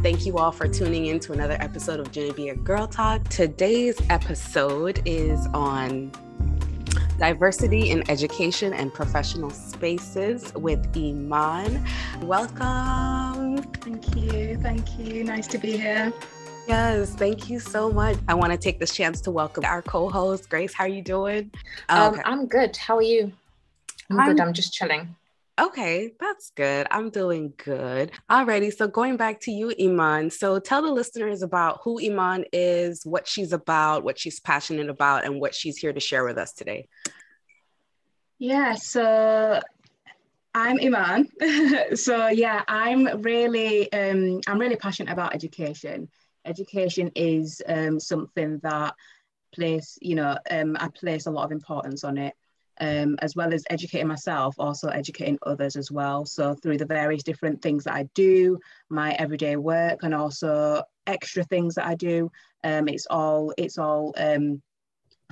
Thank you all for tuning in to another episode of Genevieve Girl Talk. Today's episode is on diversity in education and professional spaces with Iman. Welcome. Thank you. Thank you. Nice to be here. Yes, thank you so much. I want to take this chance to welcome our co-host, Grace. How are you doing? Um, okay. I'm good. How are you? I'm, I'm good. I'm just chilling. Okay, that's good. I'm doing good. Alrighty, so going back to you, Iman. So tell the listeners about who Iman is, what she's about, what she's passionate about, and what she's here to share with us today. Yeah, so I'm Iman. so yeah, I'm really um, I'm really passionate about education. Education is um, something that place, you know, um, I place a lot of importance on it um, as well as educating myself, also educating others as well. So through the various different things that I do, my everyday work, and also extra things that I do, um, it's all it's all um,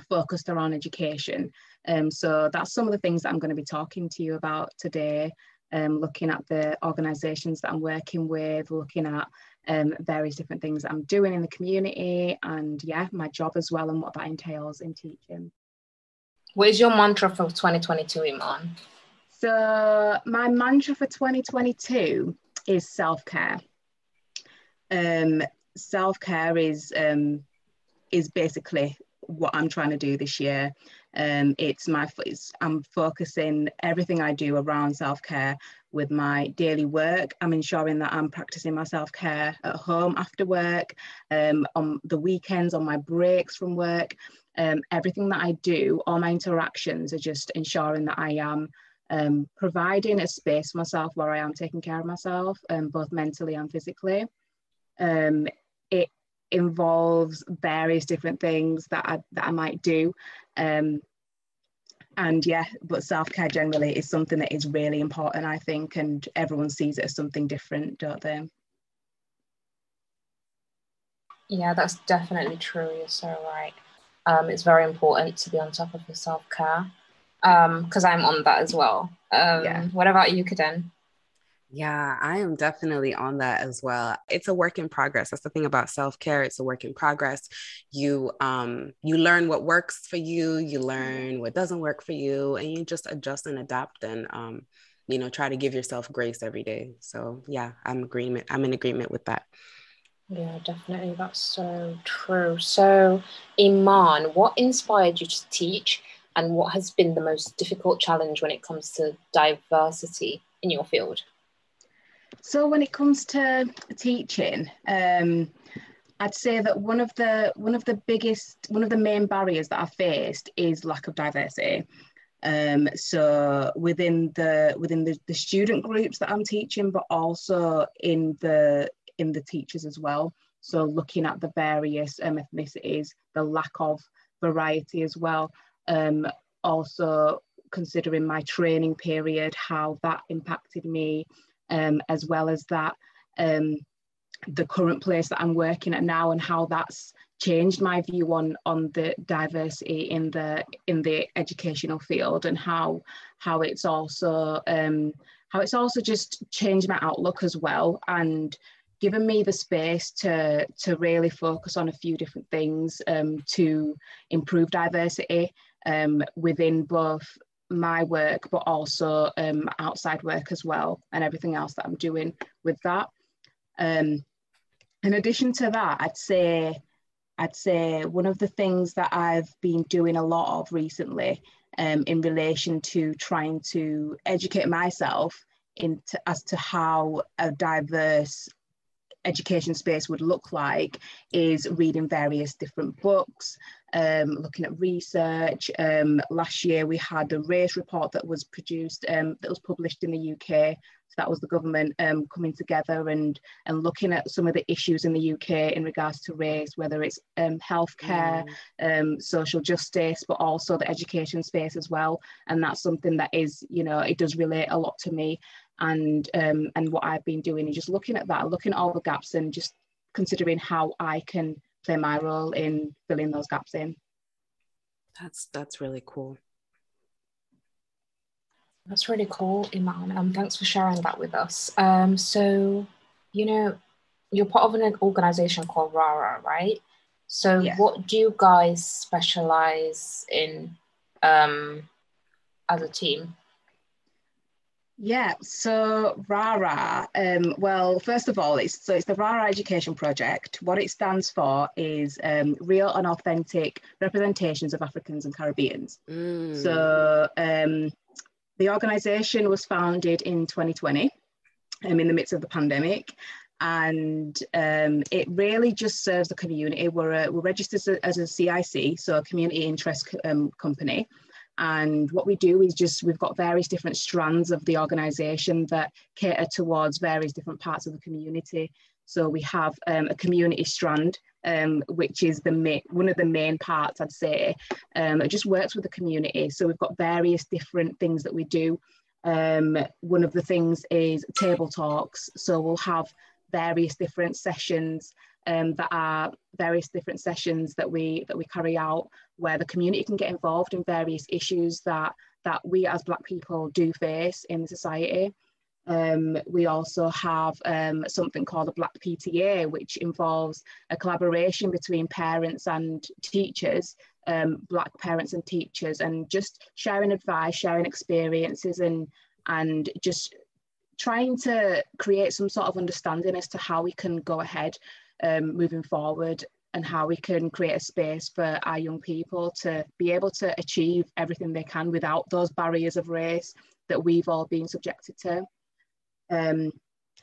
focused around education. Um, so that's some of the things that I'm going to be talking to you about today. Um, looking at the organisations that I'm working with, looking at um, various different things that I'm doing in the community, and yeah, my job as well, and what that entails in teaching. What is your mantra for 2022, Iman? So my mantra for 2022 is self-care. Um, self-care is um, is basically what I'm trying to do this year. Um, it's my it's, I'm focusing everything I do around self-care with my daily work. I'm ensuring that I'm practicing my self-care at home after work, um, on the weekends, on my breaks from work um, everything that I do, all my interactions are just ensuring that I am um, providing a space for myself where I am taking care of myself, um, both mentally and physically. Um, it involves various different things that I, that I might do. Um, and yeah, but self care generally is something that is really important, I think, and everyone sees it as something different, don't they? Yeah, that's definitely true. You're so right um, it's very important to be on top of your self care because um, I'm on that as well. Um, yeah. What about you, Kiden? Yeah, I am definitely on that as well. It's a work in progress. That's the thing about self-care. It's a work in progress. You um you learn what works for you, you learn what doesn't work for you, and you just adjust and adapt and um you know try to give yourself grace every day. So yeah, I'm agreement. I'm in agreement with that. Yeah, definitely. That's so true. So, Iman, what inspired you to teach, and what has been the most difficult challenge when it comes to diversity in your field? So, when it comes to teaching, um, I'd say that one of the one of the biggest, one of the main barriers that I faced is lack of diversity. Um, so within the within the, the student groups that I'm teaching, but also in the in the teachers as well. So looking at the various um, ethnicities, the lack of variety as well. Um, also considering my training period, how that impacted me, um, as well as that um, the current place that I'm working at now and how that's changed my view on on the diversity in the in the educational field and how how it's also um, how it's also just changed my outlook as well and given me the space to to really focus on a few different things um, to improve diversity um, within both my work but also um, outside work as well and everything else that I'm doing with that. Um, in addition to that, I'd say I'd say one of the things that I've been doing a lot of recently um, in relation to trying to educate myself into as to how a diverse education space would look like is reading various different books, um, looking at research. Um, last year we had a race report that was produced, um, that was published in the UK. So that was the government um, coming together and, and looking at some of the issues in the UK in regards to race, whether it's um, healthcare, mm. Um, social justice, but also the education space as well. And that's something that is, you know, it does relate a lot to me and and what I've been doing is just looking at that, looking at all the gaps and just considering how I can play my role in filling those gaps in. That's that's really cool. That's really cool, Iman. Um, thanks for sharing that with us. Um, so, you know, you're part of an organization called RARA, right? So, Yes. what do you guys specialize in um, as a team? Yeah, so RARA, um, well, first of all, it's so it's the RARA Education Project. What it stands for is um, real and authentic representations of Africans and Caribbeans. Mm. So um, the organisation was founded in 2020, um, in the midst of the pandemic, and um, it really just serves the community. We're, we're registered as a, as a CIC, so a community interest um, company. And what we do is just we've got various different strands of the organisation that cater towards various different parts of the community. So we have um, a community strand, um, which is the ma- one of the main parts, I'd say. Um, it just works with the community. So we've got various different things that we do. Um, one of the things is table talks. So we'll have various different sessions um, that are various different sessions that we that we carry out where the community can get involved in various issues that that we as black people do face in society. Um, we also have um, something called a Black PTA, which involves a collaboration between parents and teachers, um, Black parents and teachers, and just sharing advice, sharing experiences, and and just trying to create some sort of understanding as to how we can go ahead um, moving forward and how we can create a space for our young people to be able to achieve everything they can without those barriers of race that we've all been subjected to. Um,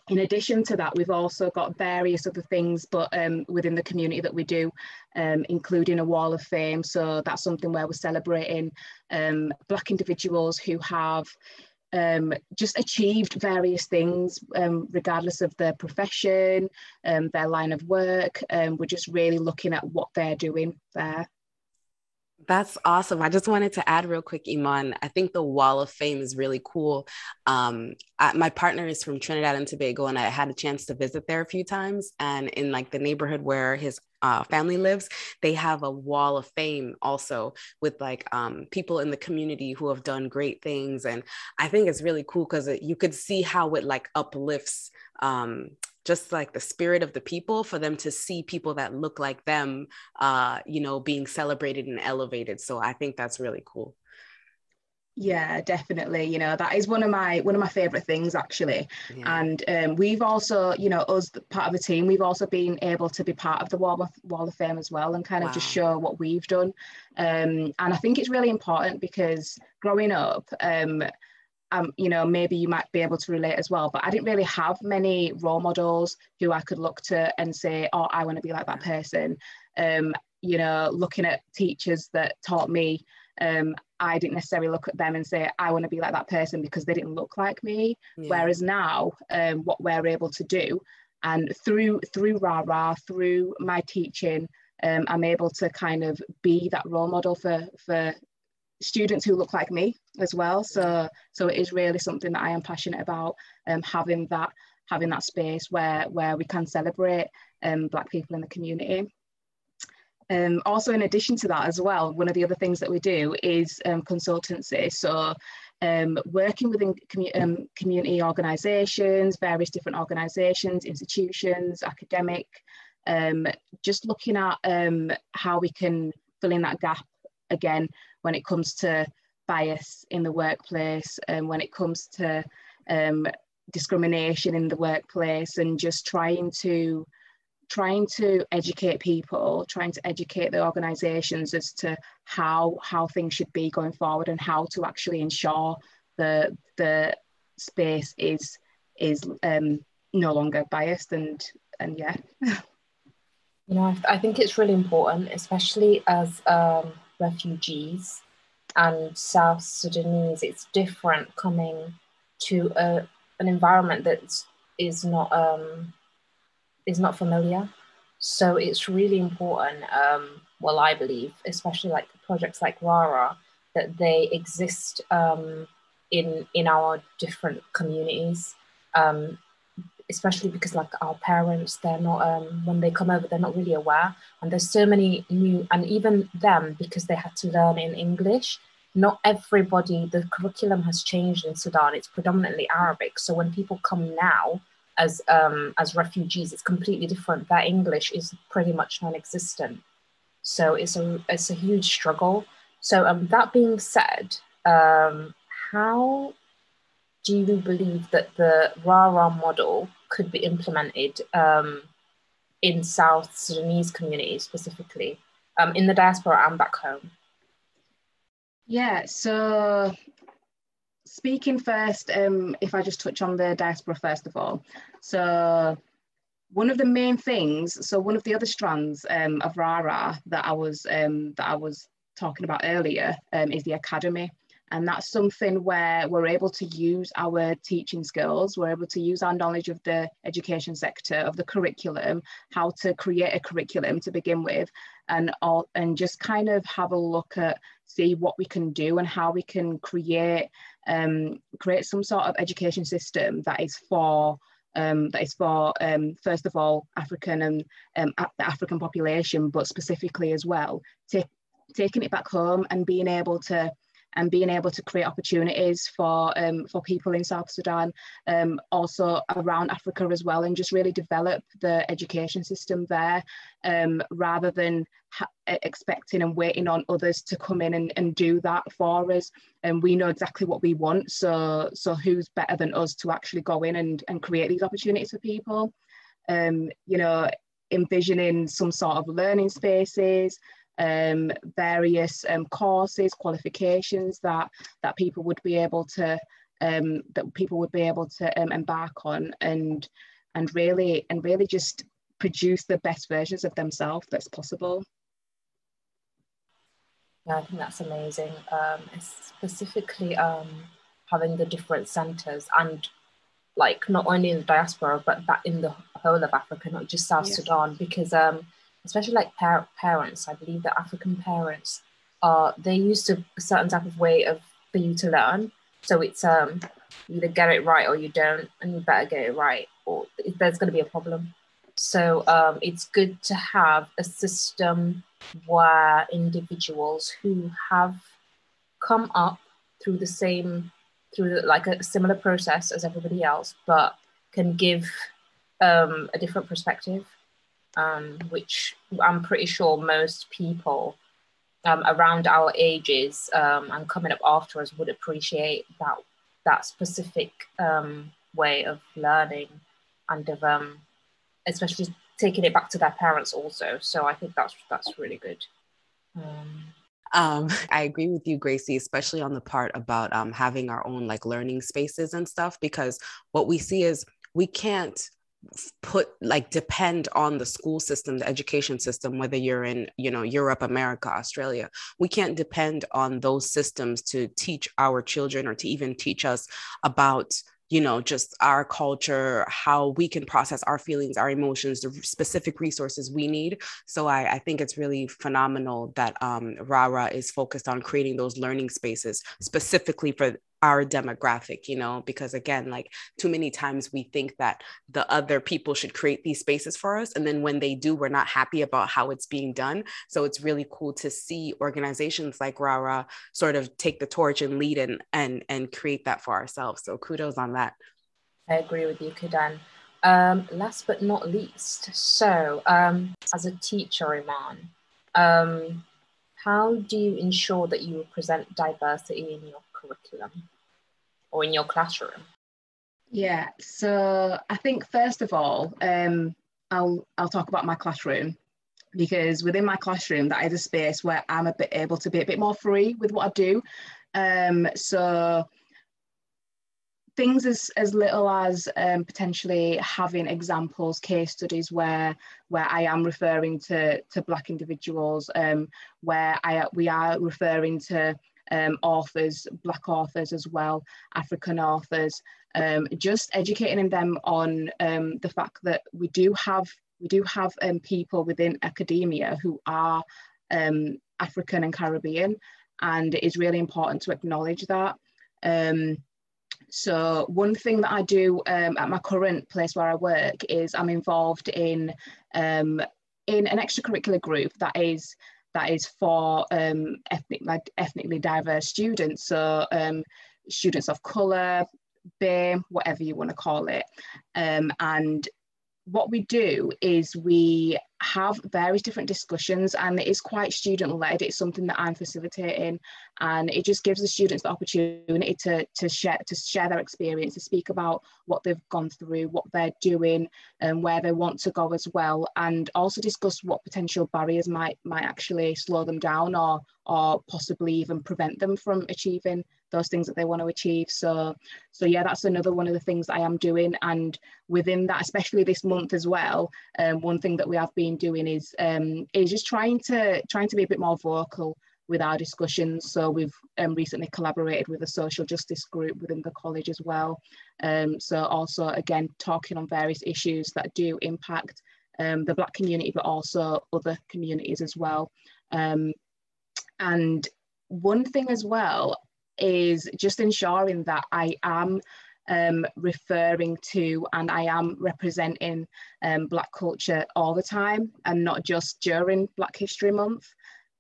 in addition to that, we've also got various other things, but um, within the community that we do, um, including a wall of fame. So that's something where we're celebrating um, Black individuals who have um, just achieved various things, um, regardless of their profession, um, their line of work. Um, we're just really looking at what they're doing there. That's awesome. I just wanted to add real quick, Iman. I think the Wall of Fame is really cool. Um, I, my partner is from Trinidad and Tobago, and I had a chance to visit there a few times. And in like the neighborhood where his uh, family lives, they have a Wall of Fame also with like um, people in the community who have done great things. And I think it's really cool because you could see how it like uplifts um, just like the spirit of the people for them to see people that look like them uh you know being celebrated and elevated. So i think that's really cool. Yeah definitely. You know that is one of my one of my favorite things actually. Yeah. and um, we've also you know us part of the team we've also been able to be part of the wall of, wall of fame as well and kind of Wow. just show what we've done. Um, and i think it's really important because growing up um, um, you know, maybe you might be able to relate as well. But I didn't really have many role models who I could look to and say, oh, I want to be like that person. Um, you know, looking at teachers that taught me, um, I didn't necessarily look at them and say, I want to be like that person because they didn't look like me. Yeah. Whereas now, um, what we're able to do, and through through RARA, through my teaching, um, I'm able to kind of be that role model for for students who look like me as well. So so it is really something that I am passionate about, um, having that having that space where where we can celebrate um, Black people in the community. Um, also, in addition to that as well, one of the other things that we do is um, consultancy. So um, working within commu- um, community organisations, various different organisations, institutions, academic, um, just looking at um, how we can fill in that gap again when it comes to bias in the workplace and when it comes to um, discrimination in the workplace and just trying to trying to educate people trying to educate the organizations as to how how things should be going forward and how to actually ensure the the space is is um, no longer biased and and yeah. You know, I, I think it's really important, especially as um, refugees and South Sudanese. It's different coming to a, an environment that is not um, is not familiar. So it's really important. Um, well, I believe, especially like projects like RARA, that they exist um, in in our different communities. Um, especially because like our parents they're not um, when they come over they're not really aware and there's so many new and even them because they had to learn in english not everybody the curriculum has changed in sudan it's predominantly arabic so when people come now as um, as refugees. It's completely different. Their English is pretty much non-existent, so it's a it's a huge struggle. So um, that being said, um, how do you believe that the RARA model could be implemented um, in South Sudanese communities specifically, um, in the diaspora and back home? Yeah, so speaking first, um, if I just touch on the diaspora first of all. So one of the main things, so one of the other strands um, of RARA that I was um, that I was talking about earlier um, is the academy. And that's something where we're able to use our teaching skills, we're able to use our knowledge of the education sector, of the curriculum, how to create a curriculum to begin with, and all, and just kind of have a look at see what we can do and how we can create um, create some sort of education system that is for um, that is for um, first of all African and um, the African population, but specifically as well, take, taking it back home and being able to and being able to create opportunities for um, for people in South Sudan, um, also around Africa as well, and just really develop the education system there, um, rather than ha- expecting and waiting on others to come in and, and do that for us. And we know exactly what we want, so so who's better than us to actually go in and, and create these opportunities for people? Um, you know, envisioning some sort of learning spaces, um, various um, courses, qualifications that that people would be able to um, that people would be able to um, embark on and and really and really just produce the best versions of themselves that's possible. Yeah, I think that's amazing. Um, specifically, um, having the different centres and like not only in the diaspora but that in the whole of Africa, not just South yeah. Sudan, because um, especially like par- parents, I believe that African parents are they used to a certain type of way of for you to learn. So it's um either get it right or you don't, and you better get it right, or there's going to be a problem. So um, it's good to have a system where individuals who have come up through the same through like a similar process as everybody else, but can give um, a different perspective um, which I'm pretty sure most people um, around our ages um, and coming up after us would appreciate that that specific um, way of learning and of um, especially taking it back to their parents also. So I think that's that's really good. Um, um, I agree with you, Gracie, especially on the part about um, having our own like learning spaces and stuff, because what we see is we can't put like depend on the school system the education system whether you're in you know europe america australia. We can't depend on those systems to teach our children or to even teach us about you know just our culture how we can process our feelings our emotions the specific resources we need. So i, I think it's really phenomenal that um, rara is focused on creating those learning spaces specifically for our demographic, you know, because again, like too many times we think that the other people should create these spaces for us. And then when they do, we're not happy about how it's being done. So it's really cool to see organizations like Rara sort of take the torch and lead and and and create that for ourselves. So kudos on that. I agree with you, Kiden. Um, last but not least, so um, as a teacher, Iman, um, how do you ensure that you present diversity in your curriculum? Or in your classroom? Yeah, so I think first of all, um, I'll I'll talk about my classroom because within my classroom that is a space where I'm a bit able to be a bit more free with what I do. Um, so things as, as little as um, potentially having examples, case studies where where I am referring to to black individuals, um, where I we are referring to um, authors, Black authors as well, African authors, um, just educating them on um, the fact that we do have we do have um, people within academia who are um, African and Caribbean, and it is really important to acknowledge that. Um, so one thing that I do um, at my current place where I work is I'm involved in um, in an extracurricular group that is that is for um, ethnic, like, ethnically diverse students. So um, students of colour, BAME, whatever you want to call it. Um, and what we do is we have various different discussions and it is quite student led it's something that i'm facilitating and it just gives the students the opportunity to, to share to share their experience to speak about what they've gone through what they're doing and where they want to go as well and also discuss what potential barriers might might actually slow them down or or possibly even prevent them from achieving those things that they want to achieve. So so yeah that's another one of the things i am doing and within that especially this month as well um, one thing that we have been doing is um, is just trying to trying to be a bit more vocal with our discussions. So we've um, recently collaborated with a social justice group within the college as well. Um, so also again talking on various issues that do impact um, the black community but also other communities as well. Um, and one thing as well is just ensuring that I am um, referring to and I am representing um, Black culture all the time and not just during Black History Month.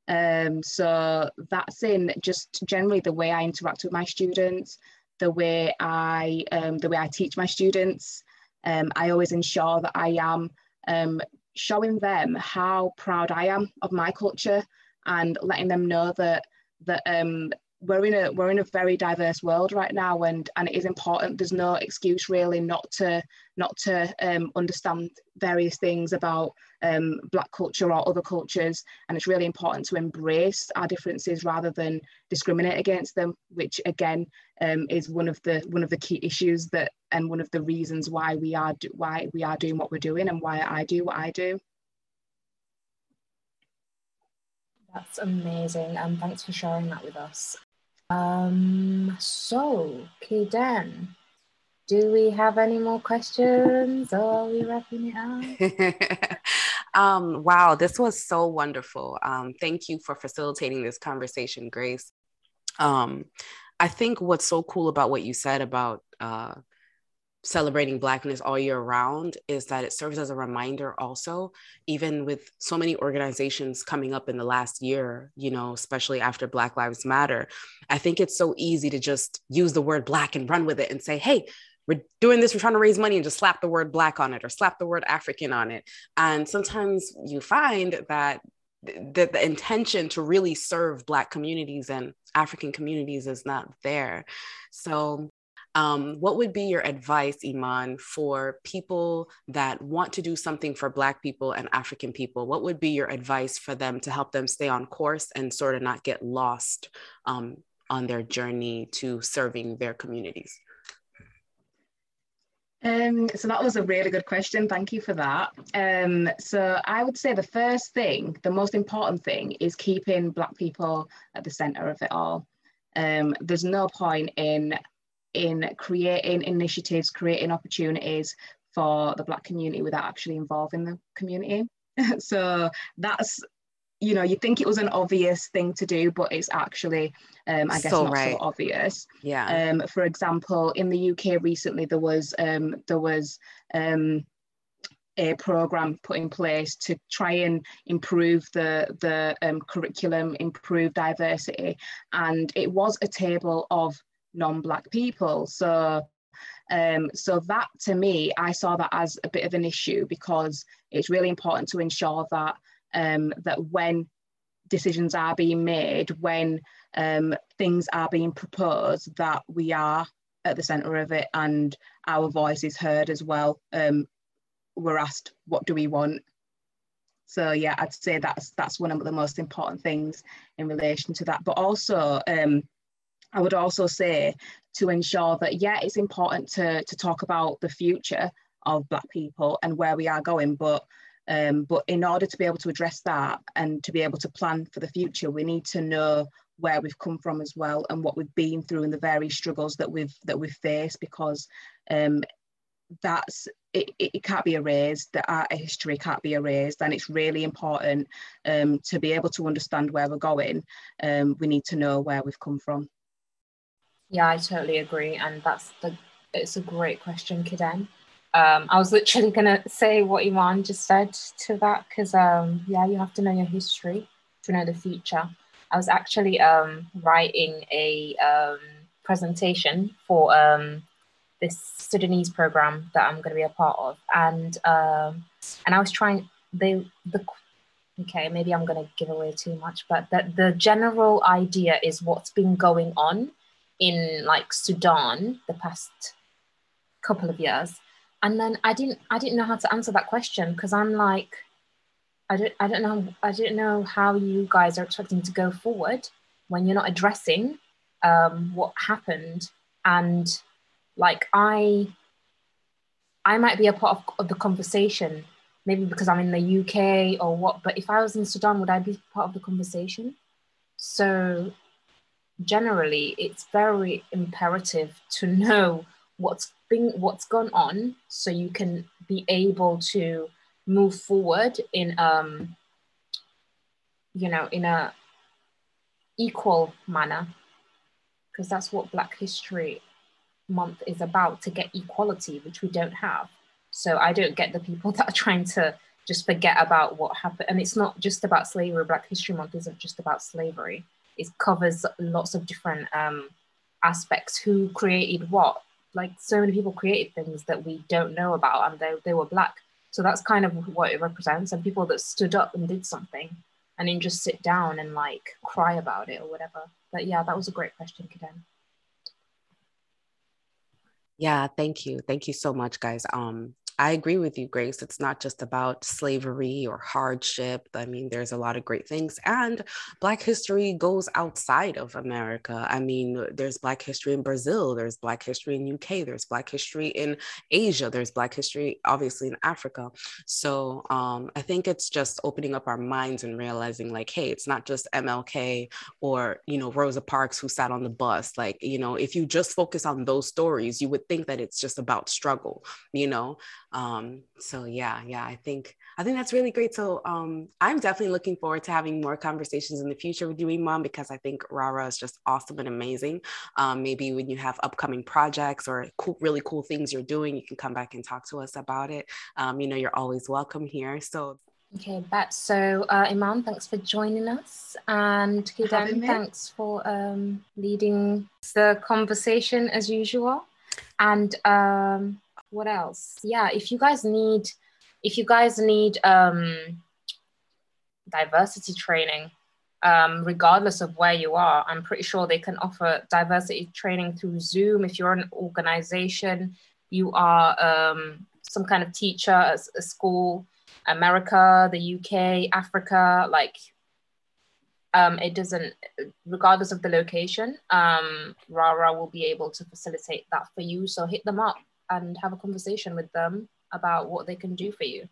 Um, so that's in just generally the way I interact with my students, the way I um, the way I teach my students. Um, I always ensure that I am um, showing them how proud I am of my culture and letting them know that that um, we're in a we're in a very diverse world right now and and it is important there's no excuse really not to not to um, understand various things about um, black culture or other cultures and it's really important to embrace our differences rather than discriminate against them which again um, is one of the one of the key issues that and one of the reasons why we are why we are doing what we're doing and why I do what I do That's amazing. And thanks for sharing that with us. Um, so, Kiden, do we have any more questions or are we wrapping it up? um, wow, this was so wonderful. Um, thank you for facilitating this conversation, Grace. Um, I think what's so cool about what you said about uh, celebrating blackness all year round is that it serves as a reminder also even with so many organizations coming up in the last year you know especially after black lives matter i think it's so easy to just use the word black and run with it and say hey we're doing this we're trying to raise money and just slap the word black on it or slap the word african on it. And sometimes you find that the, the intention to really serve black communities and african communities is not there. So um, what would be your advice, Iman, for people that want to do something for Black people and African people? What would be your advice for them to help them stay on course and sort of not get lost um, on their journey to serving their communities? Um, so that was a really good question. Thank you for that. Um, so I would say the first thing, the most important thing, is keeping Black people at the centre of it all. Um, there's no point in in creating initiatives, creating opportunities for the Black community without actually involving the community. so that's you know you think it was an obvious thing to do but it's actually um, i guess so not right. so obvious yeah um, for example in the uk recently there was um, there was um, a program put in place to try and improve the the um, curriculum improve diversity and it was a table of non-black people. So um, so that to me i saw that as a bit of an issue because it's really important to ensure that um, that when decisions are being made when um, things are being proposed that we are at the center of it and our voice is heard as well. Um, we're asked what do we want? So yeah i'd say that's that's one of the most important things in relation to that. But also um, I would also say to ensure that, yeah, it's important to, to talk about the future of Black people and where we are going, but um, but in order to be able to address that and to be able to plan for the future, we need to know where we've come from as well and what we've been through and the various struggles that we've that we've faced because um, that's it, it can't be erased. That our history can't be erased and it's really important um, to be able to understand where we're going um, we need to know where we've come from yeah, I totally agree, and that's the. It's a great question, Kiden. Um, I was literally gonna say what Iman just said to that because um, yeah, you have to know your history to know the future. I was actually um, writing a um, presentation for um, this Sudanese program that I'm to be a part of, and um, and I was trying they the okay maybe I'm to give away too much, but that the general idea is what's been going on in like Sudan the past couple of years, and then I didn't I didn't know how to answer that question because I'm like I don't I don't know I don't know how you guys are expecting to go forward when you're not addressing um, what happened. And like I I might be a part of, of the conversation maybe because I'm in the UK or what but if I was in Sudan would I be part of the conversation? So generally it's very imperative to know what's been what's gone on so you can be able to move forward in um you know in a equal manner. Because that's what black history month is about to get equality which we don't have. So i don't get the people that are trying to just forget about what happened. And it's not just about slavery. Black history month isn't just about slavery it covers lots of different um, aspects. Who created what? Like so many people created things that we don't know about and they, they were black. So that's kind of what it represents. And people that stood up and did something and then just sit down and like cry about it or whatever. But yeah that was a great question Kiden. yeah thank you. Thank you so much guys. Um I agree with you, Grace. It's not just about slavery or hardship. I mean, there's a lot of great things. And Black history goes outside of America. I mean, there's Black history in Brazil, there's Black history in UK, there's Black history in Asia, there's Black history, obviously, in Africa. So um, I think it's just opening up our minds and realizing, like, hey, it's not just MLK or, you know, Rosa Parks who sat on the bus. Like, you know, if you just focus on those stories, you would think that it's just about struggle, you know? Um, so yeah yeah i think i think that's really great so um, i'm definitely looking forward to having more conversations in the future with you Iman because i think rara is just awesome and amazing um, maybe when you have upcoming projects or cool, really cool things you're doing you can come back and talk to us about it um, you know you're always welcome here so Okay, Bet. So, uh, Iman, thanks for joining us. And Kiden, thanks for um, leading the conversation as usual. And um, what else? Yeah, if you guys need, if you guys need um, diversity training, um, regardless of where you are, I'm pretty sure they can offer diversity training through Zoom. If you're an organization, you are um, some kind of teacher at a school, America, the UK, Africa, like um, it doesn't, regardless of the location, um, Rara will be able to facilitate that for you. So hit them up and have a conversation with them about what they can do for you.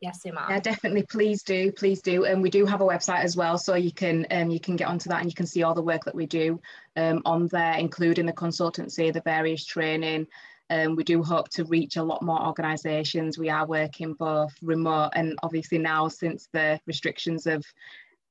Yes, Emma. Yeah, definitely. Please do, please do. And we do have a website as well, so you can um, you can get onto that and you can see all the work that we do um, on there, including the consultancy, the various training. Um, we do hope to reach a lot more organisations. We are working both remote and obviously now since the restrictions of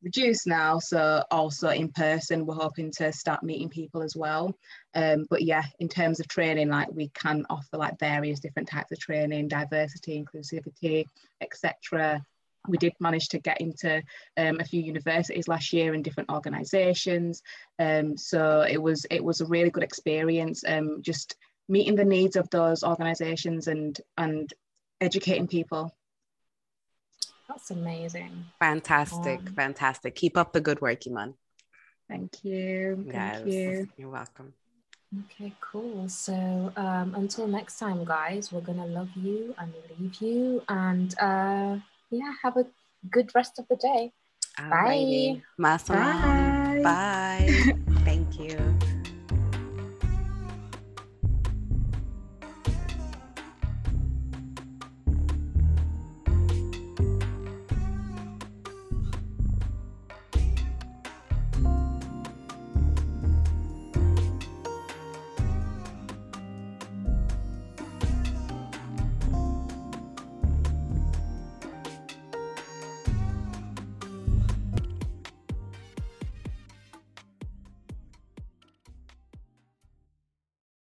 reduced now so also in person we're hoping to start meeting people as well. Um, but yeah in terms of training like we can offer like various different types of training diversity inclusivity etc we did manage to get into um, a few universities last year and different organizations. Um, so it was it was a really good experience um, just meeting the needs of those organizations and and educating people that's amazing. Fantastic. Um, fantastic. Keep up the good work, Iman. Thank you. Thank yes, you. You're welcome. Okay, cool. So um, until next time, guys, we're gonna love you and leave you, and uh, yeah, have a good rest of the day. Alrighty. Bye. Bye. Bye. Thank you.